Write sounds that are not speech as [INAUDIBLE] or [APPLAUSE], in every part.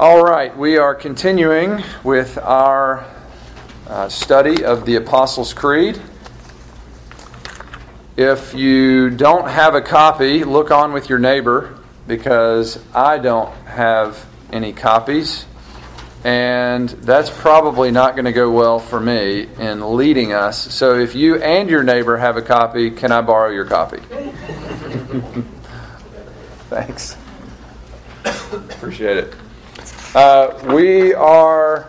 All right, we are continuing with our uh, study of the Apostles' Creed. If you don't have a copy, look on with your neighbor because I don't have any copies. And that's probably not going to go well for me in leading us. So if you and your neighbor have a copy, can I borrow your copy? [LAUGHS] Thanks. Appreciate it. Uh, we are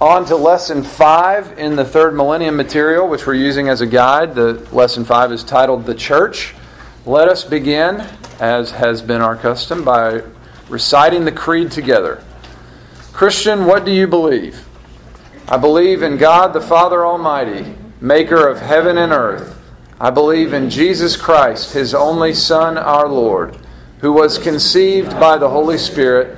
on to lesson five in the third millennium material, which we're using as a guide. The lesson five is titled The Church. Let us begin, as has been our custom, by reciting the creed together. Christian, what do you believe? I believe in God the Father Almighty, maker of heaven and earth. I believe in Jesus Christ, his only Son, our Lord, who was conceived by the Holy Spirit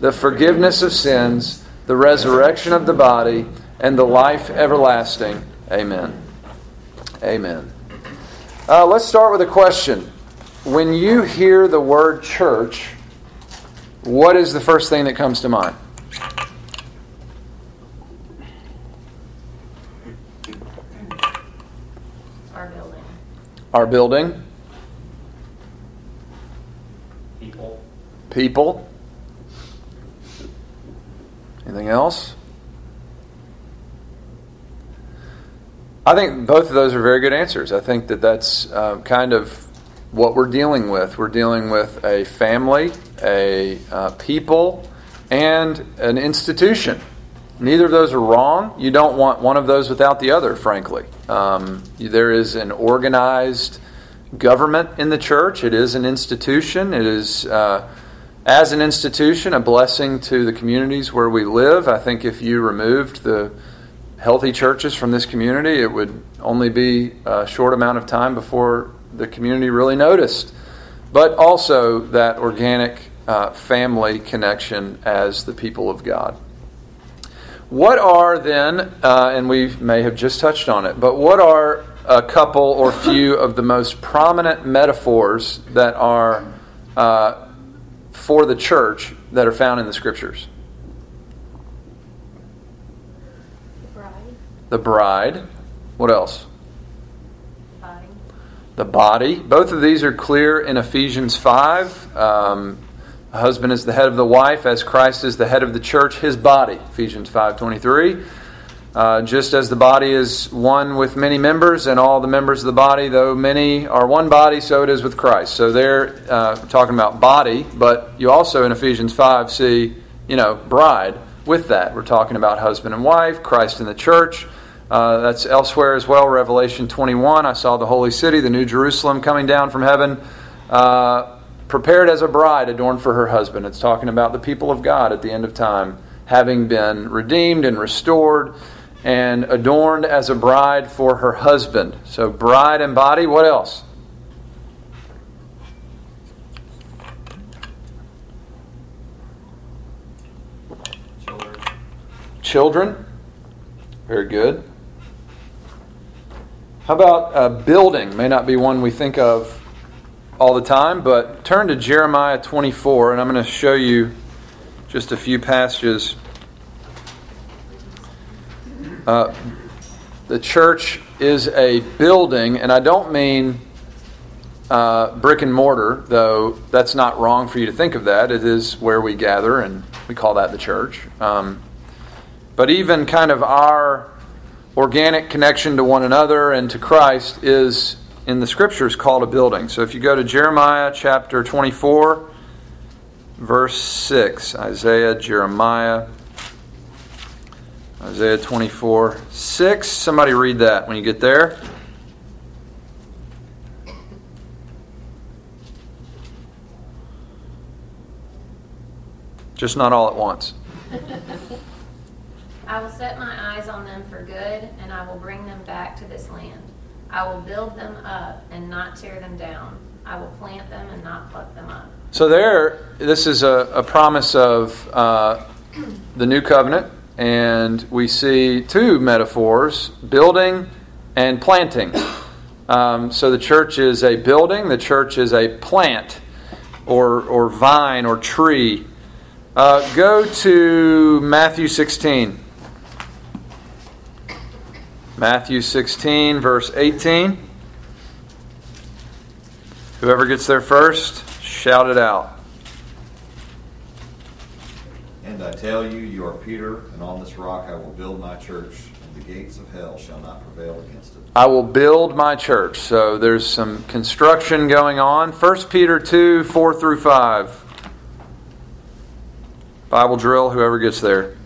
the forgiveness of sins, the resurrection of the body, and the life everlasting. Amen. Amen. Uh, let's start with a question. When you hear the word church, what is the first thing that comes to mind? Our building. Our building? People. People? Anything else? I think both of those are very good answers. I think that that's uh, kind of what we're dealing with. We're dealing with a family, a uh, people, and an institution. Neither of those are wrong. You don't want one of those without the other, frankly. Um, there is an organized government in the church, it is an institution, it is. Uh, as an institution, a blessing to the communities where we live. I think if you removed the healthy churches from this community, it would only be a short amount of time before the community really noticed. But also that organic uh, family connection as the people of God. What are then, uh, and we may have just touched on it, but what are a couple or few of the most prominent metaphors that are uh, for the church that are found in the scriptures? The bride. The bride. What else? Body. The body. Both of these are clear in Ephesians 5. Um, a husband is the head of the wife, as Christ is the head of the church, his body. Ephesians 5.23. Uh, just as the body is one with many members, and all the members of the body, though many are one body, so it is with Christ. So they're uh, talking about body, but you also in Ephesians 5 see, you know, bride with that. We're talking about husband and wife, Christ and the church. Uh, that's elsewhere as well. Revelation 21, I saw the holy city, the new Jerusalem, coming down from heaven, uh, prepared as a bride adorned for her husband. It's talking about the people of God at the end of time, having been redeemed and restored and adorned as a bride for her husband. So, bride and body, what else? Children. Children. Very good. How about a building? May not be one we think of all the time, but turn to Jeremiah 24, and I'm going to show you just a few passages uh, the church is a building, and I don't mean uh, brick and mortar, though that's not wrong for you to think of that. It is where we gather, and we call that the church. Um, but even kind of our organic connection to one another and to Christ is in the scriptures called a building. So if you go to Jeremiah chapter 24, verse 6, Isaiah, Jeremiah, Isaiah 24, 6. Somebody read that when you get there. Just not all at once. [LAUGHS] I will set my eyes on them for good, and I will bring them back to this land. I will build them up and not tear them down. I will plant them and not pluck them up. So there, this is a, a promise of uh, [CLEARS THROAT] the new covenant, and we see two metaphors: building and planting. Um, so the church is a building. The church is a plant, or or vine or tree. Uh, go to Matthew 16. Matthew 16, verse 18. Whoever gets there first, shout it out. And I tell you, you are Peter, and on this rock I will build my church, and the gates of hell shall not prevail against it. I will build my church. So there's some construction going on. 1 Peter 2, 4 through 5. Bible drill, whoever gets there.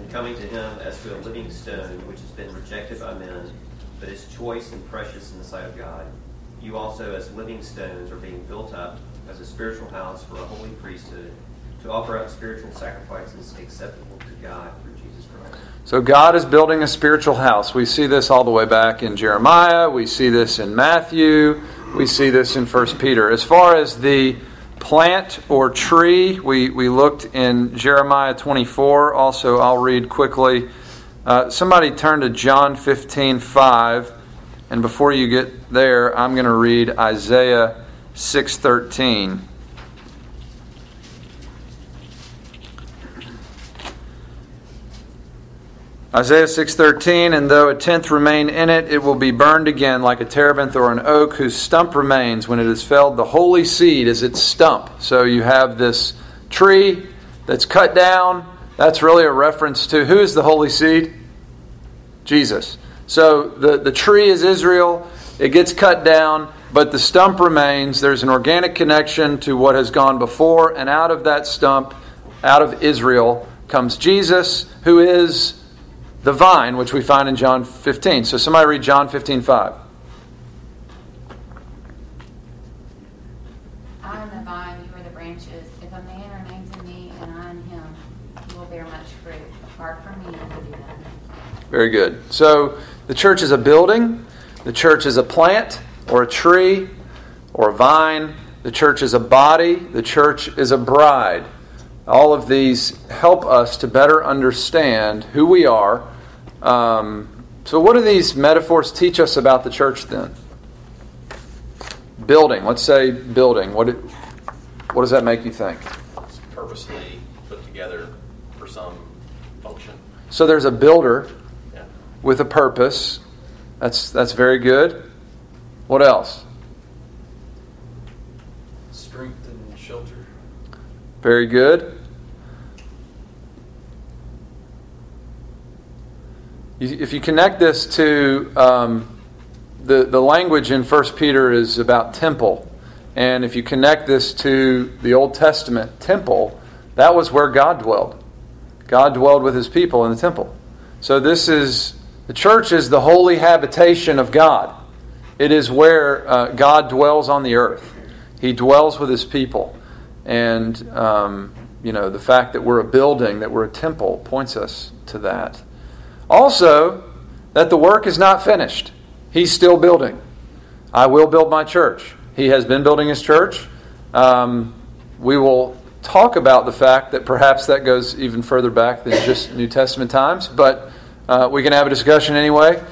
and coming to him as to a living stone, which has been rejected by men, but is choice and precious in the sight of God. You also, as living stones, are being built up as a spiritual house for a holy priesthood, to offer up spiritual sacrifices acceptable to God through Jesus Christ. So God is building a spiritual house. We see this all the way back in Jeremiah. We see this in Matthew. We see this in 1 Peter. As far as the plant or tree, we, we looked in Jeremiah 24. Also, I'll read quickly. Uh, somebody turn to John 15, 5. And before you get there, I'm going to read Isaiah 6:13. Isaiah 6:13 and though a tenth remain in it it will be burned again like a terebinth or an oak whose stump remains when it is felled. The holy seed is its stump. So you have this tree that's cut down. That's really a reference to who is the holy seed? Jesus. So the the tree is Israel. It gets cut down but the stump remains. There's an organic connection to what has gone before and out of that stump out of Israel comes Jesus who is the vine, which we find in John 15. So somebody read John 15, 5. I am the vine, you are the branches. If a man remains in me and I in him, he will bear much fruit. Apart from me, you can do nothing. Very good. So the church is a building, the church is a plant or a tree or a vine, the church is a body, the church is a bride. All of these help us to better understand who we are. Um, so, what do these metaphors teach us about the church then? Building. Let's say building. What, it, what does that make you think? It's purposely put together for some function. So, there's a builder Yeah. with a purpose. That's, that's very good. What else? Strength and shelter. Very good. You- If you connect this to um, the, the language in 1 Peter is about temple. And if you connect this to the Old Testament temple, that was where God dwelled. God dwelled with his people in the temple. So this is, the church is the holy habitation of God. It is where uh, God dwells on the earth. He dwells with his people. And, um, you know, the fact that we're a building, that we're a temple, points us to that. Also, that the work is not finished. He's still building. I will build my church. He has been building his church. Um, we will talk about the fact that perhaps that goes even further back than just New Testament times, but uh, we can have a discussion anyway.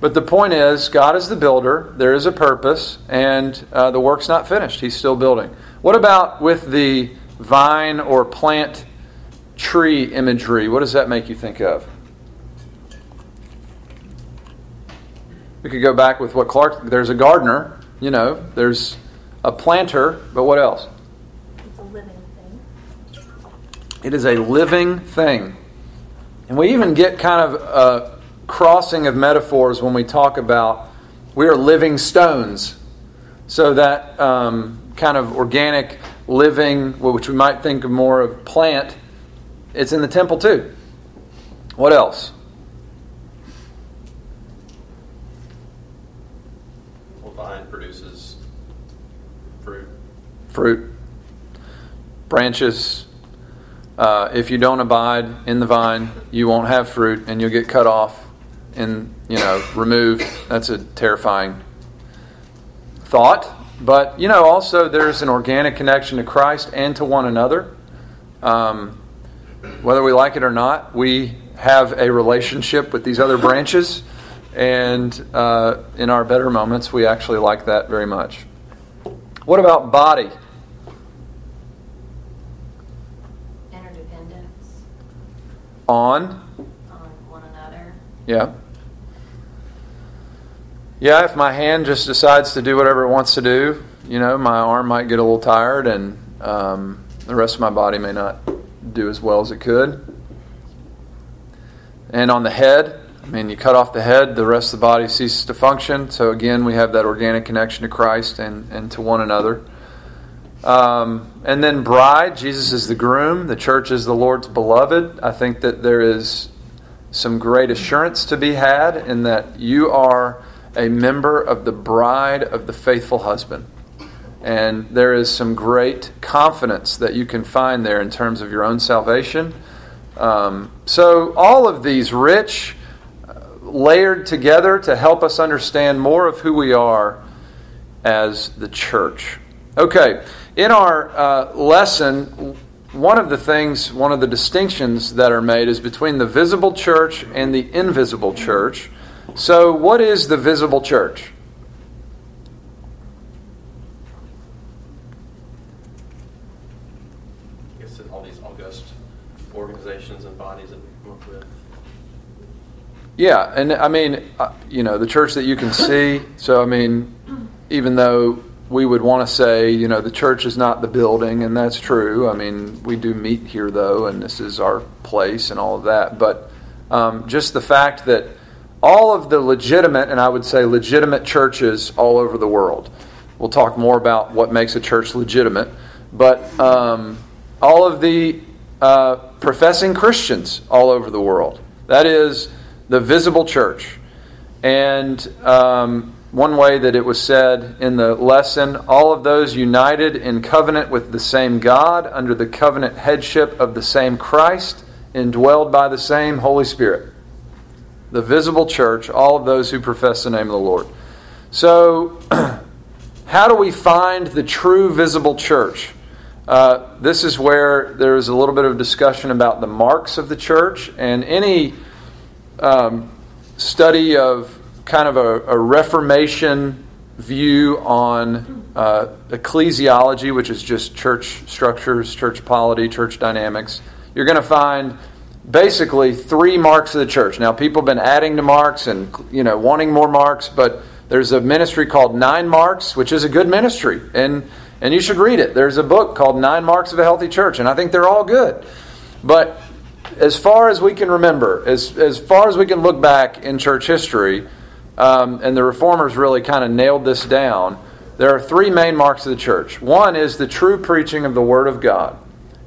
But the point is, God is the builder, there is a purpose, and uh, the work's not finished. He's still building. What about with the vine or plant tree imagery? What does that make you think of? We could go back with what Clark, there's a gardener, you know, there's a planter, but what else? It's a living thing. It is a living thing. And we even get kind of a crossing of metaphors when we talk about we are living stones. So that um, kind of organic living, which we might think of more of plant, it's in the temple too. What else? Vine produces fruit. fruit, branches. Uh, if you don't abide in the vine, you won't have fruit, and you'll get cut off and you know removed. That's a terrifying thought. But you know, also there's an organic connection to Christ and to one another. Um, whether we like it or not, we have a relationship with these other branches, and uh, in our better moments, we actually like that very much. What about body? Interdependence On? on one another. Yeah. Yeah, if my hand just decides to do whatever it wants to do, you know, my arm might get a little tired and um, the rest of my body may not do as well as it could. And on the head, I mean, you cut off the head, the rest of the body ceases to function. So again, we have that organic connection to Christ and, and to one another. Um, and then bride, Jesus is the groom, the church is the Lord's beloved. I think that there is some great assurance to be had in that you are a member of the bride of the faithful husband. And there is some great confidence that you can find there in terms of your own salvation. Um, so, all of these rich, layered together to help us understand more of who we are as the church. Okay, in our uh, lesson, one of the things, one of the distinctions that are made is between the visible church and the invisible church. So, what is the visible church? I guess all these august organizations and bodies that we come up with. Yeah, and I mean, uh, you know, the church that you can see. So, I mean, even though we would want to say, you know, the church is not the building, and that's true. I mean, we do meet here, though, and this is our place and all of that. But um, just the fact that all of the legitimate, and I would say legitimate churches all over the world, we'll talk more about what makes a church legitimate, but um, all of the uh, professing Christians all over the world. That is the visible church. And um, one way that it was said in the lesson all of those united in covenant with the same God, under the covenant headship of the same Christ, indwelled by the same Holy Spirit. The visible church, all of those who profess the name of the Lord. So, [CLEARS THROAT] how do we find the true visible church? Uh, this is where there is a little bit of discussion about the marks of the church, and any um, study of kind of a, a Reformation view on uh, ecclesiology, which is just church structures, church polity, church dynamics, you're going to find basically three marks of the church. Now, people have been adding to marks and you know wanting more marks, but there's a ministry called Nine Marks, which is a good ministry, and and you should read it. There's a book called Nine Marks of a Healthy Church, and I think they're all good. But as far as we can remember, as as far as we can look back in church history, um, and the reformers really kind of nailed this down. There are three main marks of the church. One is the true preaching of the Word of God.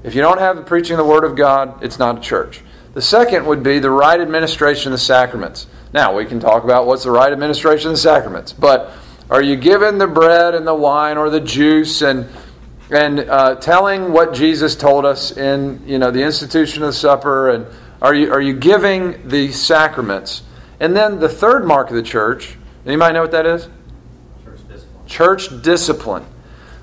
If you don't have the preaching of the Word of God, it's not a church. The second would be the right administration of the sacraments. Now, we can talk about what's the right administration of the sacraments, but are you given the bread and the wine or the juice and and uh, telling what Jesus told us in you know the institution of the supper and are you are you giving the sacraments? And then the third mark of the church, anybody know what that is? Church discipline. Church discipline.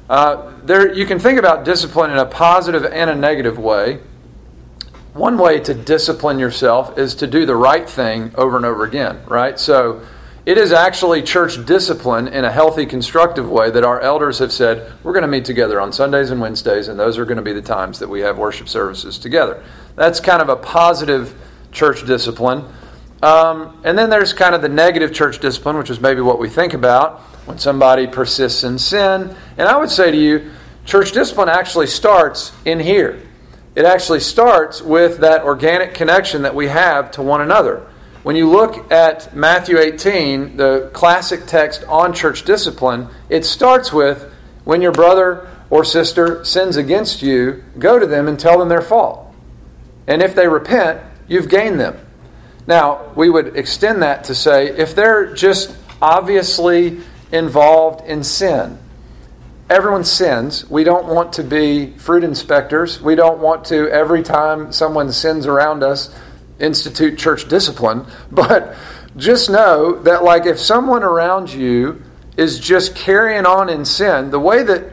Uh, there, you can think about discipline in a positive and a negative way. One way to discipline yourself is to do the right thing over and over again, right? So it is actually church discipline in a healthy, constructive way that our elders have said, we're going to meet together on Sundays and Wednesdays, and those are going to be the times that we have worship services together. That's kind of a positive church discipline. Um, and then there's kind of the negative church discipline, which is maybe what we think about when somebody persists in sin. And I would say to you, church discipline actually starts in here. It actually starts with that organic connection that we have to one another. When you look at Matthew 18, the classic text on church discipline, it starts with when your brother or sister sins against you, go to them and tell them their fault. And if they repent, you've gained them. Now, we would extend that to say if they're just obviously involved in sin. Everyone sins. We don't want to be fruit inspectors. We don't want to, every time someone sins around us, institute church discipline. [LAUGHS] But just know that, like, if someone around you is just carrying on in sin, the way that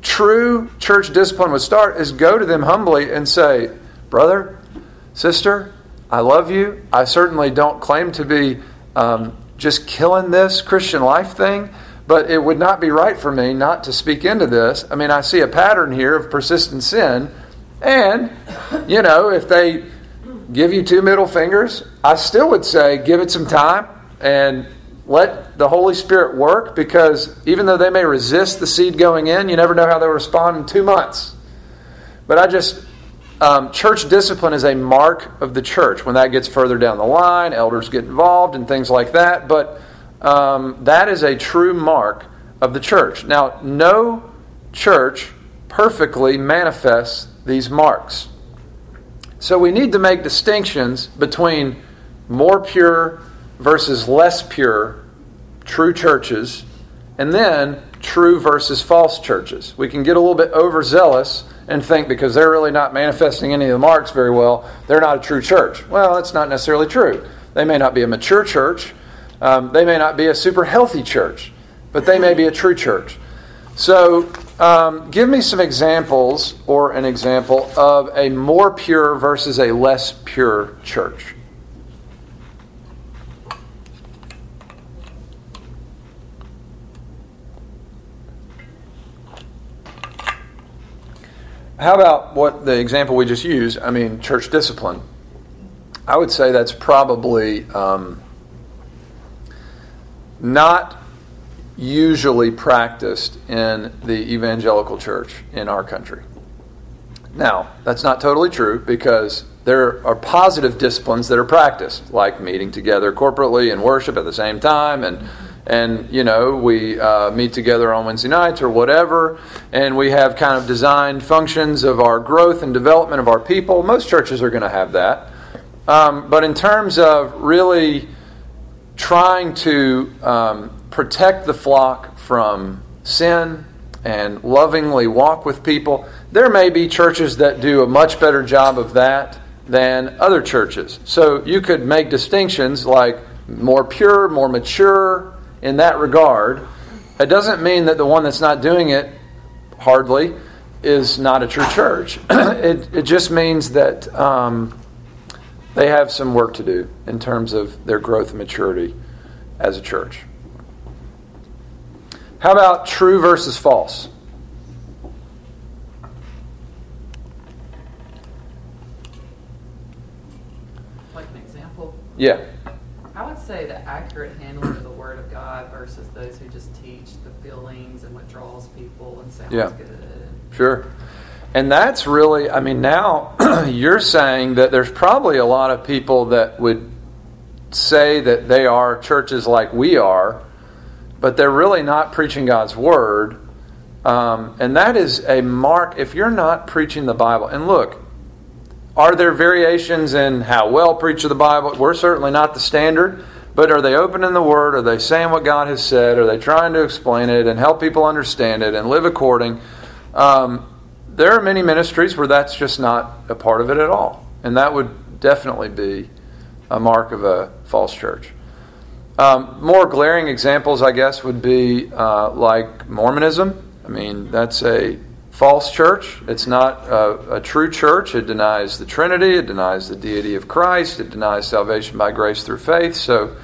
true church discipline would start is go to them humbly and say, Brother, sister, I love you. I certainly don't claim to be um, just killing this Christian life thing, but it would not be right for me not to speak into this. I mean, I see a pattern here of persistent sin. And, you know, if they give you two middle fingers, I still would say give it some time and let the Holy Spirit work because even though they may resist the seed going in, you never know how they'll respond in two months. But I just, um, church discipline is a mark of the church. When that gets further down the line, elders get involved and things like that. But um, that is a true mark of the church. Now, no church perfectly manifests these marks. So we need to make distinctions between more pure versus less pure true churches, and then true versus false churches. We can get a little bit overzealous and think because they're really not manifesting any of the marks very well, they're not a true church. Well, that's not necessarily true. They may not be a mature church, um, they may not be a super healthy church, but they may be a true church. So, um, give me some examples or an example of a more pure versus a less pure church. How about what the example we just used? I mean, church discipline. I would say that's probably um, not usually practiced in the evangelical church in our country. Now, that's not totally true because there are positive disciplines that are practiced, like meeting together corporately and worship at the same time and and you know we uh, meet together on Wednesday nights or whatever, and we have kind of designed functions of our growth and development of our people. Most churches are going to have that, um, but in terms of really trying to um, protect the flock from sin and lovingly walk with people, there may be churches that do a much better job of that than other churches. So you could make distinctions like more pure, more mature, in that regard. It doesn't mean that the one that's not doing it, hardly, is not a true church. [CLEARS THROAT] it, it just means that um, they have some work to do in terms of their growth and maturity as a church. How about true versus false? Like an example? Yeah. I would say the accurate handling of the Word of God versus those who just teach the feelings and what draws people and sounds Yeah. good. Sure. And that's really, I mean, now [CLEARS THROAT] you're saying that there's probably a lot of people that would say that they are churches like we are, but they're really not preaching God's Word. Um, and that is a mark if you're not preaching the Bible. And look, are there variations in how well preach the Bible? We're certainly not the standard, but are they opening the Word? Are they saying what God has said? Are they trying to explain it and help people understand it and live according? Um, there are many ministries where that's just not a part of it at all. And that would definitely be a mark of a false church. Um, more glaring examples, I guess, would be uh, like Mormonism. I mean, that's a false church. It's not a, a, true church. It denies the Trinity. It denies the deity of Christ. It denies salvation by grace through faith. So,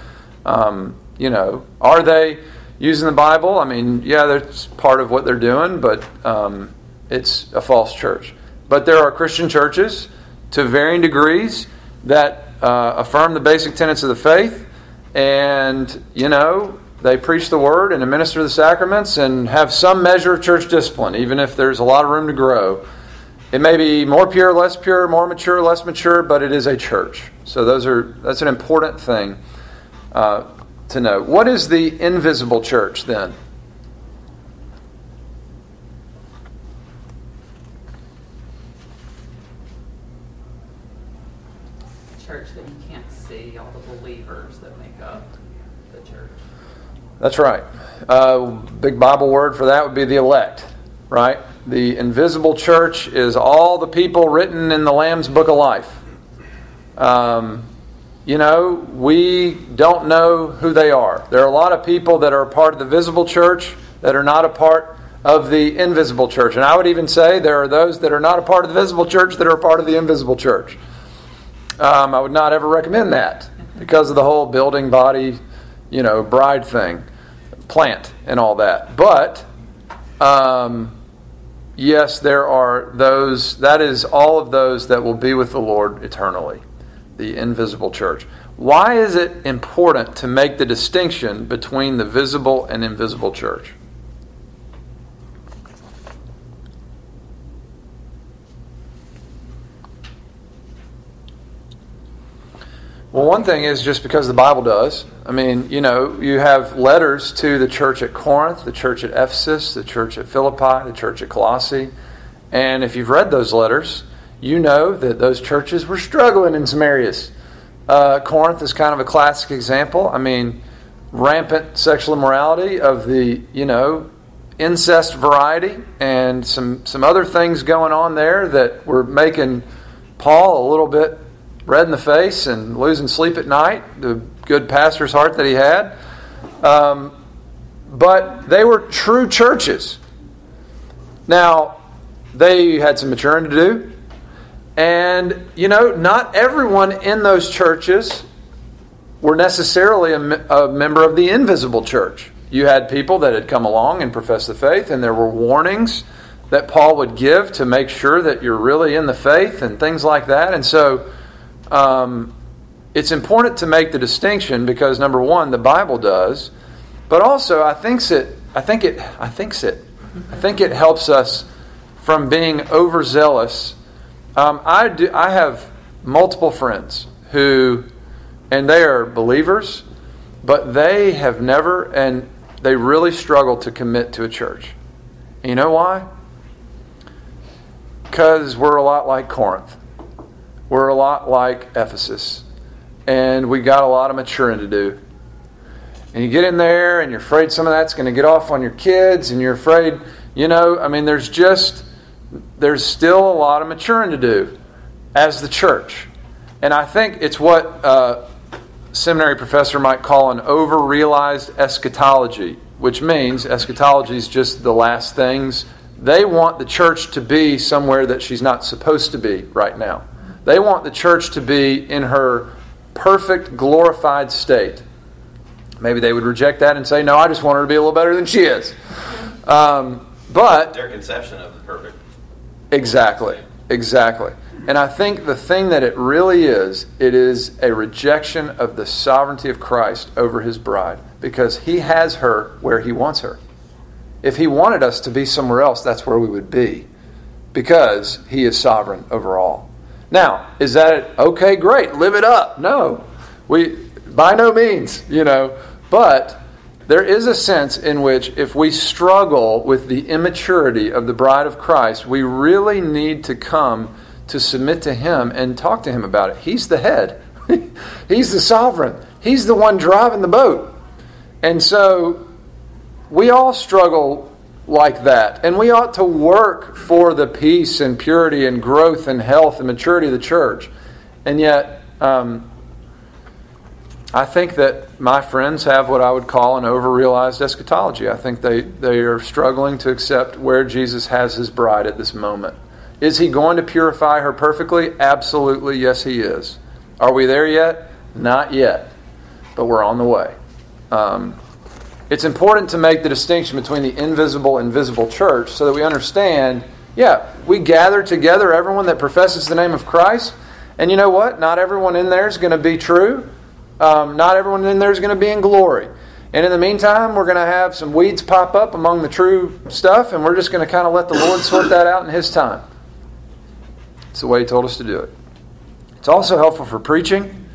um, you know, are they using the Bible? I mean, yeah, that's part of what they're doing, but um, it's a false church. But there are Christian churches to varying degrees that uh, affirm the basic tenets of the faith, and you know they preach the word and administer the sacraments and have some measure of church discipline, even if there's a lot of room to grow. It may be more pure, less pure, more mature, less mature, but it is a church. So those are that's an important thing uh, to know. What is the invisible church then? Church that you can't see all the believers that make up the church. That's right. Uh, big Bible word for that would be the elect, right? The invisible church is all the people written in the Lamb's Book of Life. Um, you know, we don't know who they are. There are a lot of people that are a part of the visible church that are not a part of the invisible church. And I would even say there are those that are not a part of the visible church that are a part of the invisible church. Um, I would not ever recommend that because of the whole building body, you know, bride thing, plant, and all that. But um, yes, there are those, that is all of those that will be with the Lord eternally, the invisible church. Why is it important to make the distinction between the visible and invisible church? Well, one thing is just because the Bible does. I mean, you know, you have letters to the church at Corinth, the church at Ephesus, the church at Philippi, the church at Colossae. And if you've read those letters, you know that those churches were struggling in some areas. Uh, Corinth is kind of a classic example. I mean, rampant sexual immorality of the, you know, incest variety and some, some other things going on there that were making Paul a little bit red in the face and losing sleep at night, the good pastor's heart that he had. Um, but they were true churches. Now, they had some maturing to do. And, you know, not everyone in those churches were necessarily a, a, member of the invisible church. You had people that had come along and professed the faith, and there were warnings that Paul would give to make sure that you're really in the faith and things like that. And so, um, it's important to make the distinction because number one, the Bible does, but also I think it, I think it, I think it, I think it helps us from being overzealous. Um, I do, I have multiple friends who, and they are believers, but they have never, and they really struggle to commit to a church. And you know why? Because we're a lot like Corinth we're a lot like Ephesus, and we got a lot of maturing to do. And you get in there, and you're afraid some of that's going to get off on your kids, and you're afraid, you know, I mean, there's just, there's still a lot of maturing to do as the church. And I think it's what a seminary professor might call an over realized eschatology, which means eschatology is just the last things. They want the church to be somewhere that she's not supposed to be right now. They want the church to be in her perfect, glorified state. Maybe they would reject that and say, no, I just want her to be a little better than she is. Um, but. Their conception of the perfect. Exactly. Exactly. And I think the thing that it really is, it is a rejection of the sovereignty of Christ over his bride because he has her where he wants her. If he wanted us to be somewhere else, that's where we would be because he is sovereign over all. Now, is that okay? Great, live it up. No, we by no means, you know. But there is a sense in which, if we struggle with the immaturity of the bride of Christ, we really need to come to submit to Him and talk to Him about it. He's the head. [LAUGHS] He's the sovereign. He's the one driving the boat. And so we all struggle like that. And we ought to work for the peace and purity and growth and health and maturity of the church. And yet, um, I think that my friends have what I would call an overrealized eschatology. I think they, they are struggling to accept where Jesus has his bride at this moment. Is he going to purify her perfectly? Absolutely, yes, he is. Are we there yet? Not yet, but we're on the way. Um, it's important to make the distinction between the invisible and visible church so that we understand yeah, we gather together everyone that professes the name of Christ. And you know what? Not everyone in there is going to be true. Um, not everyone in there is going to be in glory. And in the meantime, we're going to have some weeds pop up among the true stuff, and we're just going to kind of let the Lord sort that out in His time. It's the way He told us to do it. It's also helpful for preaching.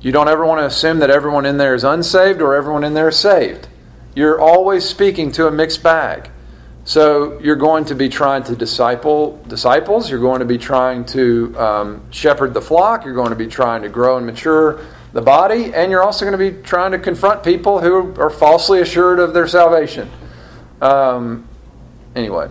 You don't ever want to assume that everyone in there is unsaved or everyone in there is saved you're always speaking to a mixed bag. So you're going to be trying to disciple disciples. You're going to be trying to um, shepherd the flock. You're going to be trying to grow and mature the body, and you're also going to be trying to confront people who are falsely assured of their salvation. Um, anyway,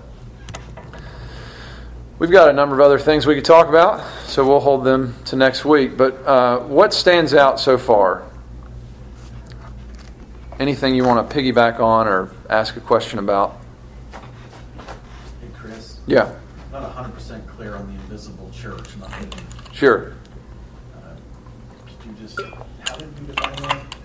we've got a number of other things we could talk about, so we'll hold them to next week. But uh, what stands out so far? Anything you want to piggyback on or ask a question about? Hey, Chris, Yeah, not hundred percent clear on the invisible church. Sure. uh, could you just, how did you define that?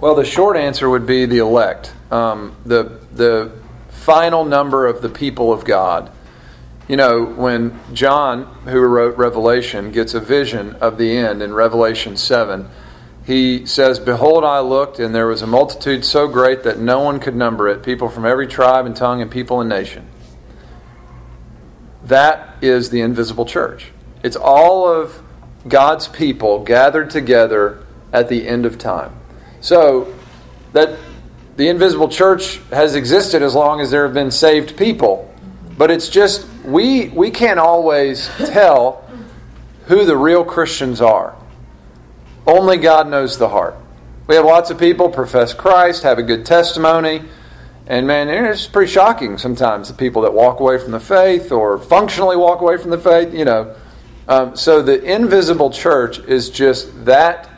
Well, the short answer would be the elect, um, the the final number of the people of God. You know, when John, who wrote Revelation, gets a vision of the end in Revelation seven, he says, "Behold, I looked, and there was a multitude so great that no one could number it, people from every tribe and tongue and people and nation." That is the invisible church. It's all of God's people gathered together at the end of time. So that the invisible church has existed as long as there have been saved people. But it's just we we can't always tell who the real Christians are. Only God knows the heart. We have lots of people profess Christ, have a good testimony, and man, it's pretty shocking sometimes the people that walk away from the faith or functionally walk away from the faith. You know, um, so the invisible church is just that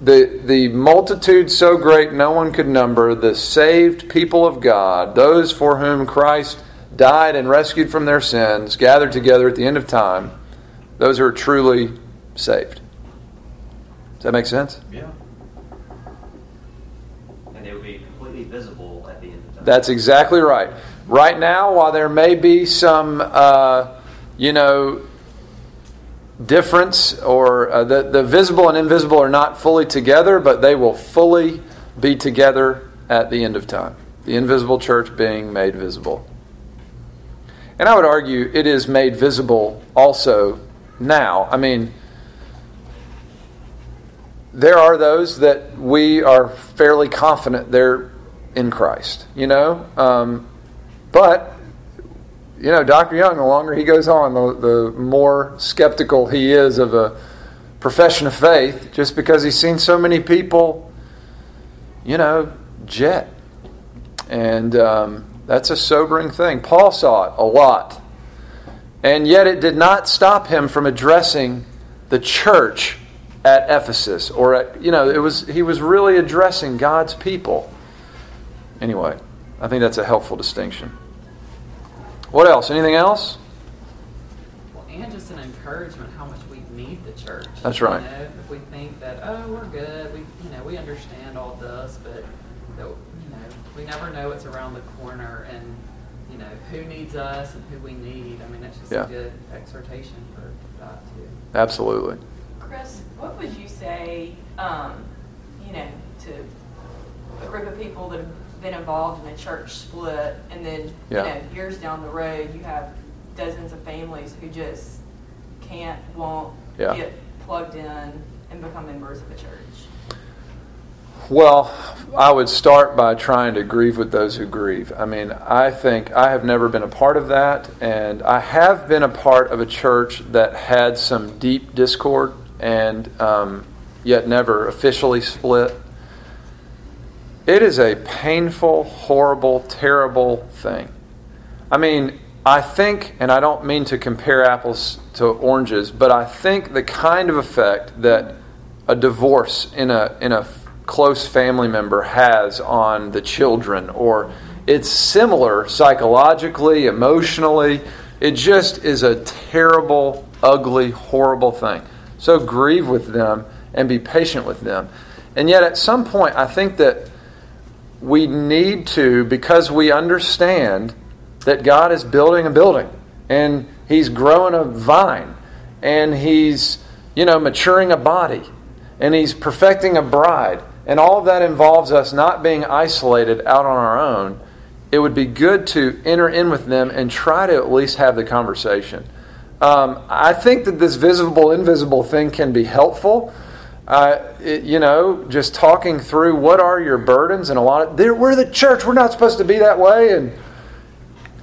the the multitude so great no one could number the saved people of God those for whom Christ died and rescued from their sins gathered together at the end of time those who are truly saved does that make sense? Yeah. And they would be completely visible at the end of time. that's exactly right. Right now while there may be some uh, you know difference or uh, the, the visible and invisible are not fully together but they will fully be together at the end of time. The invisible church being made visible. And i would argue it is made visible also now. I mean there are those that we are fairly confident they're in christ you know um, but you know, Dr. Young, the longer he goes on, the, the more skeptical he is of a profession of faith just because he's seen so many people, you know, jet. And um, that's a sobering thing. Paul saw it a lot. And yet it did not stop him from addressing the church at Ephesus or at, you know, it was he was really addressing God's people. Anyway, I think that's a helpful distinction. What else? Anything else? Well, and just an encouragement how much we need the church. That's right. You know, if we think that oh we're good, we you know we understand all this, but that, you know we never know what's around the corner, and you know who needs us and who we need. I mean that's just Yeah. a good exhortation for that too. Absolutely. Chris, what would you say, um, you know, to a group of people that have been involved in a church split, and then Yeah. you know, years down the road, you have dozens of families who just can't, won't Yeah. get plugged in and become members of a church. Well, I would start by trying to grieve with those who grieve. I mean, I think I have never been a part of that, and I have been a part of a church that had some deep discord and um, yet never officially split. It is a painful, horrible, terrible thing. I mean, I think, and I don't mean to compare apples to oranges, but I think the kind of effect that a divorce in a in a close family member has on the children, or it's similar psychologically, emotionally. It just is a terrible, ugly, horrible thing. So grieve with them and be patient with them. And yet, at some point, I think that we need to, because we understand that God is building a building and He's growing a vine and He's, you know, maturing a body and He's perfecting a bride. And all of that involves us not being isolated out on our own. It would be good to enter in with them and try to at least have the conversation. Um, I think that this visible invisible thing can be helpful. Uh, it, you know, just talking through what are your burdens and a lot of we're the church. We're not supposed to be that way, and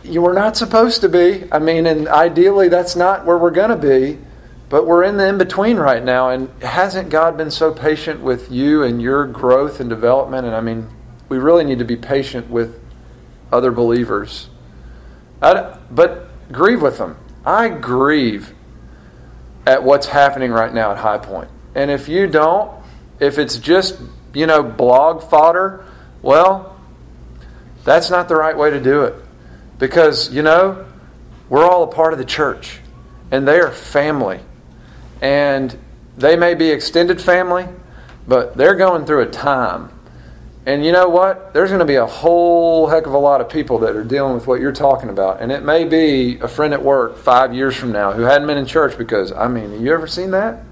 you were not supposed to be. I mean, and ideally, that's not where we're going to be. But we're in the in between right now, and hasn't God been so patient with you and your growth and development? And I mean, we really need to be patient with other believers. But grieve with them. I grieve at what's happening right now at High Point. And if you don't, if it's just, you know, blog fodder, well, that's not the right way to do it. Because, you know, we're all a part of the church, and they are family. And they may be extended family, but they're going through a time. And you know what? There's going to be a whole heck of a lot of people that are dealing with what you're talking about. And it may be a friend at work five years from now who hadn't been in church because, I mean, have you ever seen that?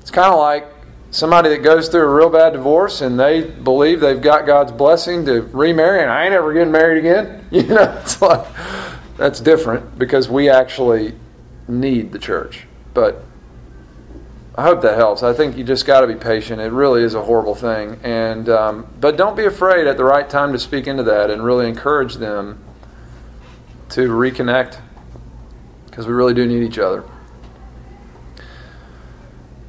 It's kind of like somebody that goes through a real bad divorce and they believe they've got God's blessing to remarry and I ain't ever getting married again. [LAUGHS] You know, it's like that's different because we actually need the church. But I hope that helps. I think you just got to be patient. It really is a horrible thing, and um, but don't be afraid at the right time to speak into that and really encourage them to reconnect because we really do need each other.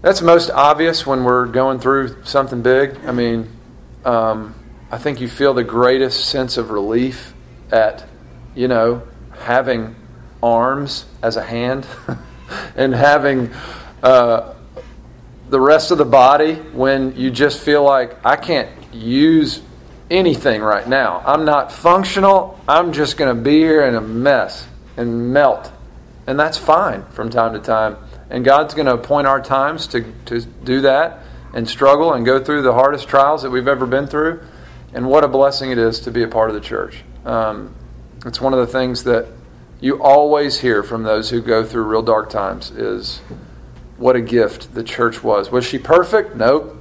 That's most obvious when we're going through something big. I mean, um, I think you feel the greatest sense of relief at, you know, having arms as a hand [LAUGHS] and having uh, the rest of the body when you just feel like I can't use anything right now. I'm not functional. I'm just going to be here in a mess and melt. And that's fine from time to time. And God's going to appoint our times to, to do that and struggle and go through the hardest trials that we've ever been through. And what a blessing it is to be a part of the church. Um, it's one of the things that you always hear from those who go through real dark times is what a gift the church was. Was she perfect? Nope.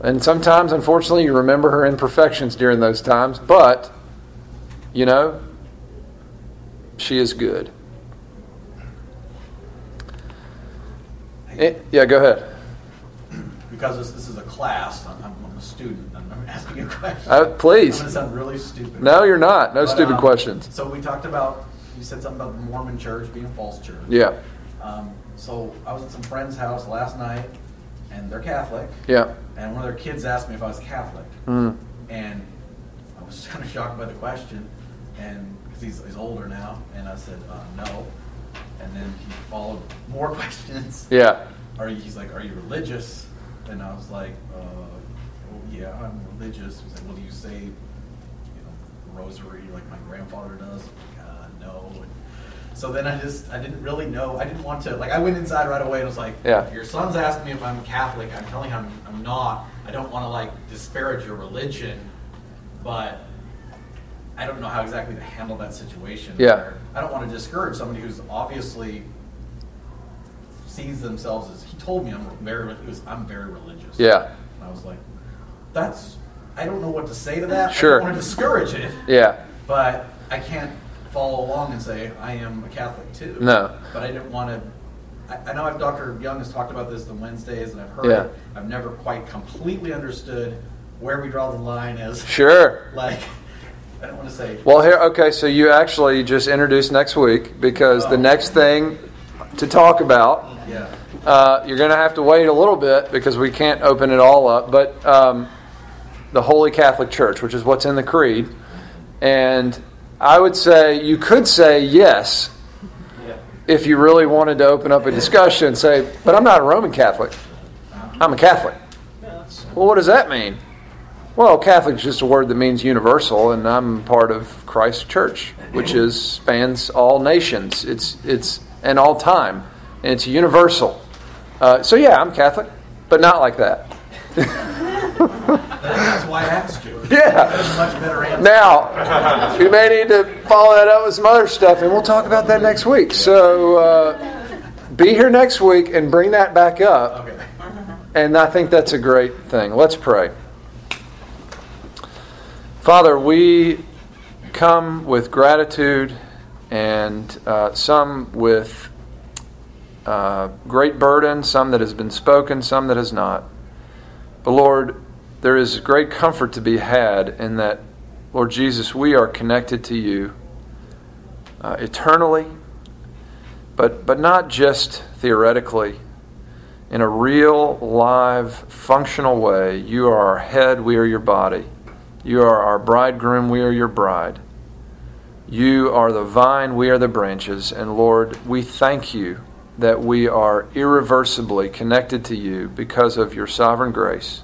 And sometimes, unfortunately, you remember her imperfections during those times, but, you know, she is good. It, yeah, go ahead. Because this, this is a class, I'm, I'm a student, I'm, I'm asking you [LAUGHS] a question. Uh, please. I'm going to sound really stupid. No, you're not. No But, stupid um, questions. So we talked about, you said something about the Mormon church being a false church. Yeah, Um, so I was at some friend's house last night, and they're Catholic, yeah. and one of their kids asked me if I was Catholic. Mm. And I was [LAUGHS] kind of shocked by the question, and because he's, he's older now, and I said uh, no, and then he followed [LAUGHS] more questions. Yeah. Are you, he's like, are you religious? And I was like, uh, well, yeah, I'm religious. He's like, well, do you say, you know, rosary like my grandfather does? Like, uh, no. And so then I just, I didn't really know. I didn't want to, like, I went inside right away and was like, Yeah. your son's asking me if I'm Catholic. I'm telling him I'm, I'm not. I don't want to, like, disparage your religion, but I don't know how exactly to handle that situation. Yeah. I don't want to discourage somebody who's obviously sees themselves as he told me I'm very he was I'm very religious. Yeah. And I was like, that's I don't know what to say to that. Sure. I don't want to discourage it, Yeah. but I can't follow along and say I am a Catholic too. No. But I didn't want to. I, I know I've, Dr. Young has talked about this on Wednesdays, and I've heard Yeah. it. I've never quite completely understood where we draw the line as Sure. [LAUGHS] like I don't want to say Well, here, okay, so you actually just introduced next week because the Oh. next thing to talk about, yeah. uh, you're going to have to wait a little bit because we can't open it all up, but um, the Holy Catholic Church, which is what's in the Creed. And I would say, you could say yes if you really wanted to open up a discussion, and say, but I'm not a Roman Catholic, I'm a Catholic. Well, what does that mean? Well, Catholic is just a word that means universal, and I'm part of Christ's church, which is spans all nations. It's it's and all time, and it's universal. Uh, so yeah, I'm Catholic, but not like that. [LAUGHS] That's why I asked. Yeah. That's a much better answer. Now, we may need to follow that up with some other stuff, and we'll talk about that next week. So uh, be here next week and bring that back up. Okay. And I think that's a great thing. Let's pray. Father, we come with gratitude and uh, some with uh, great burden, some that has been spoken, some that has not. But Lord, there is great comfort to be had in that, Lord Jesus, we are connected to you uh, eternally. but, but not just theoretically. In a real, live, functional way, you are our head, we are your body. You are our bridegroom, we are your bride. You are the vine, we are the branches. And Lord, we thank you that we are irreversibly connected to you because of your sovereign grace.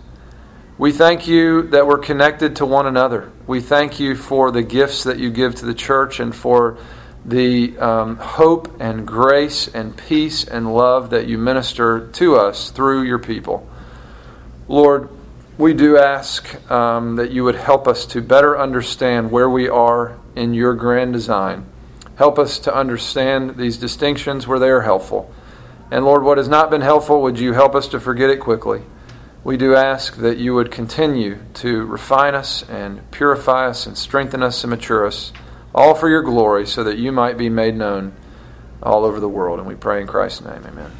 We thank you that we're connected to one another. We thank you for the gifts that you give to the church and for the um, hope and grace and peace and love that you minister to us through your people. Lord, we do ask um, that you would help us to better understand where we are in your grand design. Help us to understand these distinctions where they are helpful. And Lord, what has not been helpful, would you help us to forget it quickly? We do ask that you would continue to refine us and purify us and strengthen us and mature us, all for your glory, so that you might be made known all over the world. And we pray in Christ's name. Amen.